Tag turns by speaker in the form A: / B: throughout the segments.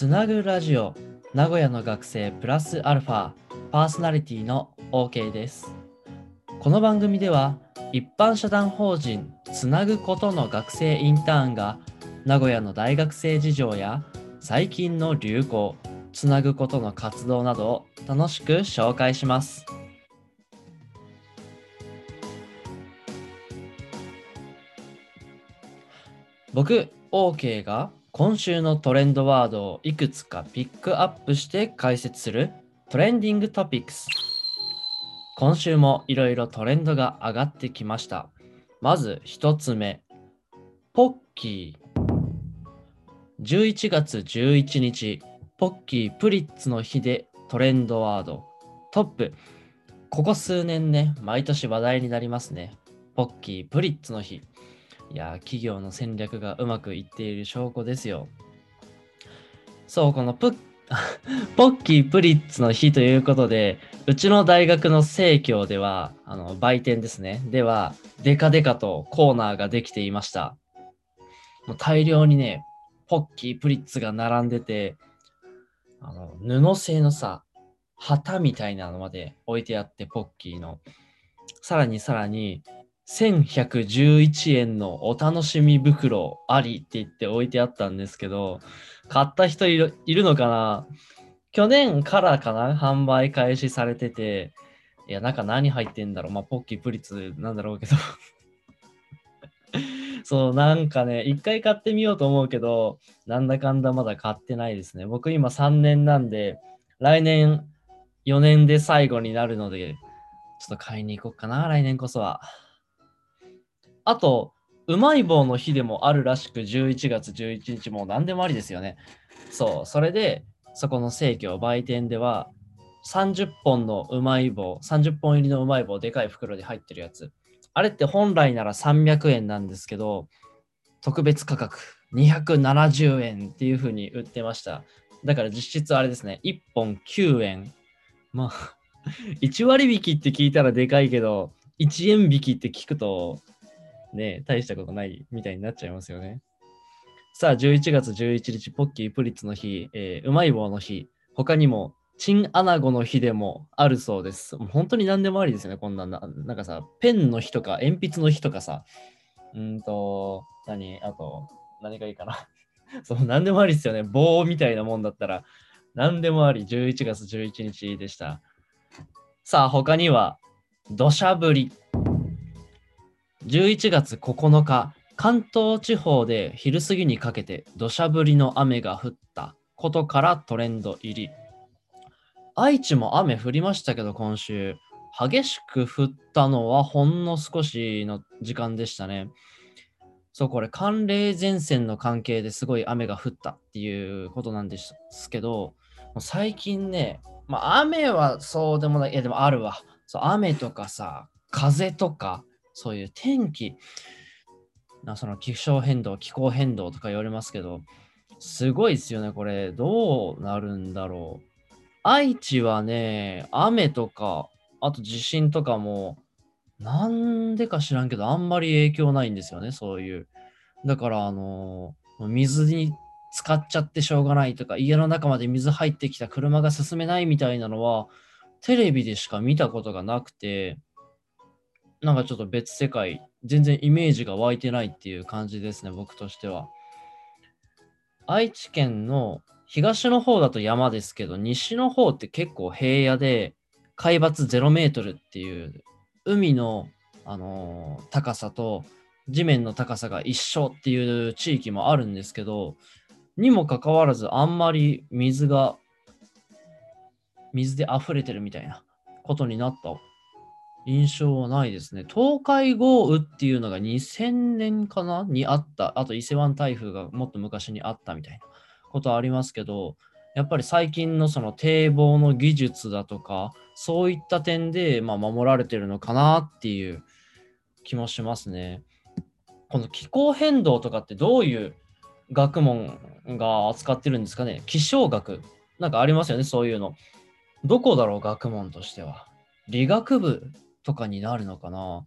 A: つなぐラジオ名古屋の学生プラスアルファパーソナリティの OK です。この番組では一般社団法人つなぐことの学生インターンが名古屋の大学生事情や最近の流行つなぐことの活動などを楽しく紹介します。僕 OK が今週のトレンドワードをいくつかピックアップして解説するトレンディングトピックス。今週もいろいろトレンドが上がってきました。まず一つ目ポッキー。11月11日ポッキープリッツの日でトレンドワード。トップ。ここ数年ね毎年話題になりますね。ポッキープリッツの日。いや、企業の戦略がうまくいっている証拠ですよ。そう、このプ ポッキープリッツの日ということで、うちの大学の生協では、あの売店ですね。では、デカデカとコーナーができていました。もう大量にね、ポッキープリッツが並んでて、あの布製のさ、旗みたいなのまで置いてあって、ポッキーの。さらにさらに、1111円のお楽しみ袋ありって言って置いてあったんですけど、買った人いるいるのかな？去年からかな？販売開始されてて、いや、中何入ってんだろう？まあ、ポッキープリッツなんだろうけど。そう、なんかね、一回買ってみようと思うけど、なんだかんだまだ買ってないですね。僕今3年なんで、来年4年で最後になるので、ちょっと買いに行こうかな、来年こそは。あと、うまい棒の日でもあるらしく、11月11日も何でもありですよね。そう、それで、そこの生協売店では、30本のうまい棒、30本入りのうまい棒、でかい袋で入ってるやつ。あれって本来なら300円なんですけど、特別価格270円っていう風に売ってました。だから実質あれですね、1本9円。まあ、1割引きって聞いたらでかいけど、1円引きって聞くと、ね、大したことないみたいになっちゃいますよね。さあ、11月11日、ポッキープリッツの日、えー、うまい棒の日、他にも、チンアナゴの日でもあるそうです。本当に何でもありですよね、こんなな。なんかさ、ペンの日とか、鉛筆の日とかさ、うんと、何、あと、何がいいかな。そう、何でもありですよね。棒みたいなもんだったら、何でもあり、11月11日でした。さあ、他には、土砂降り。11月9日、関東地方で昼過ぎにかけて土砂降りの雨が降ったことからトレンド入り。愛知も雨降りましたけど、今週。激しく降ったのはほんの少しの時間でしたね。そう、これ寒冷前線の関係ですごい雨が降ったっていうことなんですけど、最近ね、まあ雨はそうでもない、いやでもあるわ。そう雨とかさ、風とか、そういう天気、なその気象変動、気候変動とか言われますけど、すごいですよね、これ。どうなるんだろう。愛知はね、雨とか、あと地震とかも、なんでか知らんけど、あんまり影響ないんですよね、そういう。だから、あの水に使っちゃってしょうがないとか、家の中まで水入ってきた車が進めないみたいなのは、テレビでしか見たことがなくて、なんかちょっと別世界、全然イメージが湧いてないっていう感じですね、僕としては。愛知県の東の方だと山ですけど、西の方って結構平野で、海抜0メートルっていう、海の、あのー、高さと地面の高さが一緒っていう地域もあるんですけど、にもかかわらずあんまり水が、水で溢れてるみたいなことになった印象はないですね。東海豪雨っていうのが2000年かな？にあった。あと伊勢湾台風がもっと昔にあったみたいなことはありますけど、やっぱり最近のその堤防の技術だとか、そういった点でま守られてるのかなっていう気もしますね。この気候変動とかってどういう学問が扱ってるんですかね？気象学。なんかありますよね、そういうの。どこだろう、学問としては。理学部とかになるのかな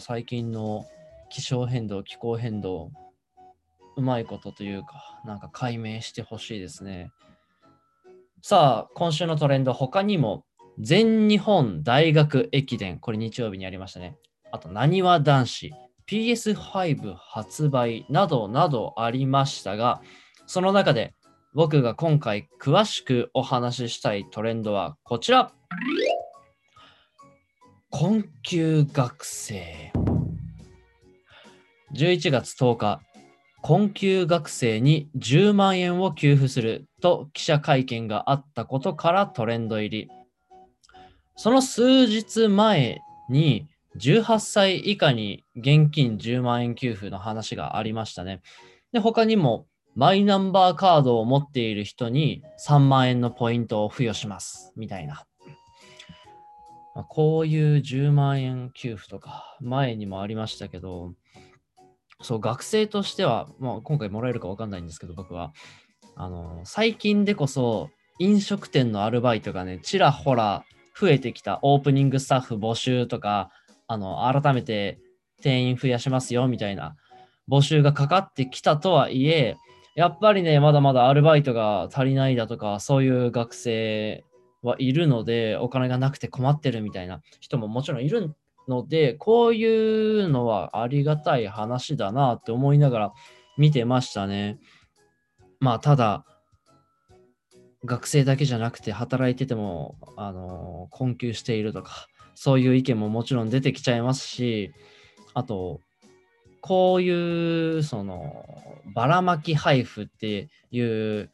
A: 最近の気象変動、気候変動、うまいことというか、なんか解明してほしいですね。さあ、今週のトレンド、他にも、全日本大学駅伝、これ日曜日にありましたね。あと、なにわ男子、PS5 発売などなどありましたが、その中で僕が今回詳しくお話ししたいトレンドはこちら。困窮学生。11月10日、困窮学生に10万円を給付すると記者会見があったことからトレンド入り。その数日前に18歳以下に現金10万円給付の話がありましたね。で、他にもマイナンバーカードを持っている人に3万円のポイントを付与しますみたいな。まあ、こういう10万円給付とか前にもありましたけど、そう、学生としては、まあ、今回もらえるか分かんないんですけど、僕は、あの、最近でこそ飲食店のアルバイトがね、ちらほら増えてきた。オープニングスタッフ募集とか、あの、改めて店員増やしますよみたいな募集がかかってきたとはいえ、やっぱりね、まだまだアルバイトが足りないだとか、そういう学生はいるので、お金がなくて困ってるみたいな人ももちろんいるので、こういうのはありがたい話だなって思いながら見てましたね。まあ、ただ、学生だけじゃなくて働いてても、あの、困窮しているとか、そういう意見ももちろん出てきちゃいますし、あと、こういう、その、ばらまき配布っていう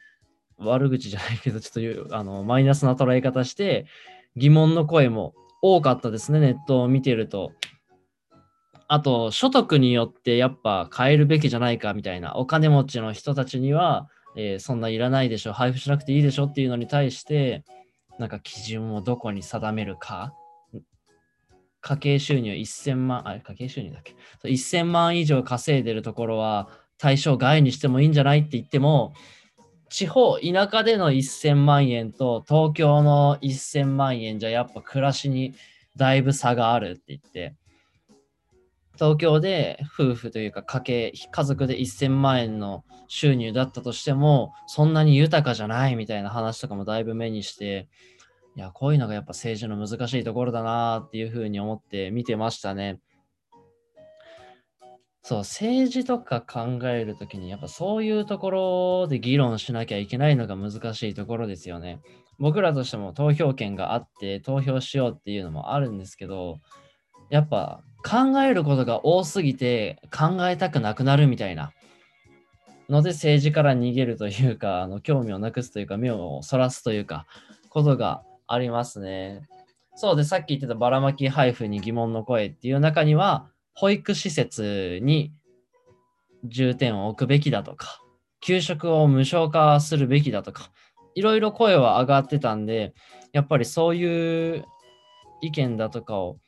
A: 悪口じゃないけど、ちょっとあのマイナスな捉え方して、疑問の声も多かったですね、ネットを見てると。あと、所得によってやっぱ変えるべきじゃないかみたいな、お金持ちの人たちには、えー、そんないらないでしょ、配布しなくていいでしょっていうのに対して、なんか基準をどこに定めるか、家計収入1000万、あれ、家計収入だっけ ?1000 万以上稼いでるところは対象外にしてもいいんじゃないって言っても、地方、田舎での1000万円と東京の1000万円じゃやっぱ暮らしにだいぶ差があるって言って、東京で夫婦というか家計、家族で1000万円の収入だったとしても、そんなに豊かじゃないみたいな話とかもだいぶ目にして、いや、こういうのがやっぱ政治の難しいところだなっていうふうに思って見てましたね。そう、政治とか考えるときに、やっぱそういうところで議論しなきゃいけないのが難しいところですよね。僕らとしても投票権があって投票しようっていうのもあるんですけど、やっぱ考えることが多すぎて考えたくなくなるみたいなので政治から逃げるというか、あの興味をなくすというか、目をそらすというか、ことがありますね。そうで、さっき言ってたばらまき配布に疑問の声っていう中には、保育施設に重点を置くべきだとか、給食を無償化するべきだとか、いろいろ声は上がってたんで、やっぱりそういう意見だとかを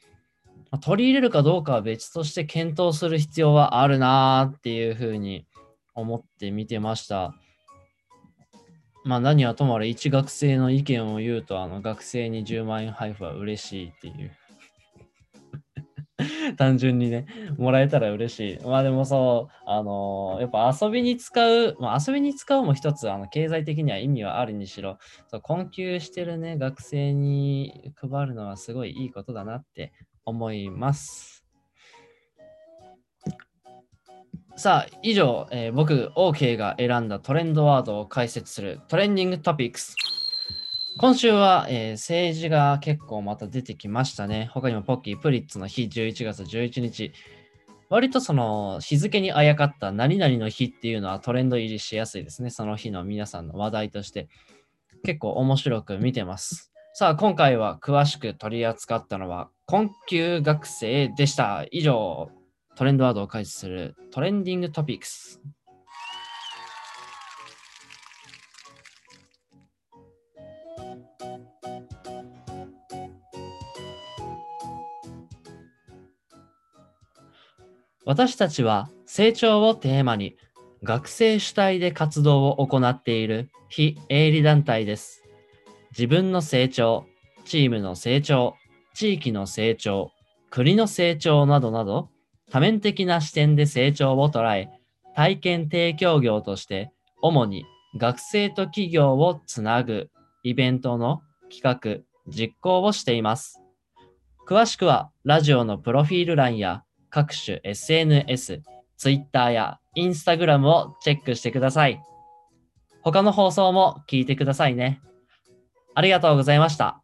A: 取り入れるかどうかは別として検討する必要はあるなっていうふうに思って見てました。まあ何はともあれ一学生の意見を言うと、あの学生に10万円配布は嬉しいっていう 単純にね、もらえたら嬉しい。まあでもそう、あのー、やっぱ遊びに使う、まあ、遊びに使うも一つ、あの経済的には意味はあるにしろ、そう困窮してるね、学生に配るのはすごいいいことだなって思います。さあ、以上、えー、僕、OK が選んだトレンドワードを解説するトレンディングトピックス。今週は、えー、政治が結構また出てきましたね。他にもポッキー、プリッツの日11月11日。割とその日付にあやかった何々の日っていうのはトレンド入りしやすいですね。その日の皆さんの話題として結構面白く見てます。さあ、今回は詳しく取り扱ったのは困窮学生でした。以上、トレンドワードを解説するトレンディングトピックス。私たちは成長をテーマに学生主体で活動を行っている非営利団体です。自分の成長、チームの成長、地域の成長、国の成長などなど多面的な視点で成長を捉え、体験提供業として、主に学生と企業をつなぐイベントの企画、実行をしています。詳しくは、ラジオのプロフィール欄や各種 SNS、Twitter や Instagram をチェックしてください。他の放送も聞いてくださいね。ありがとうございました。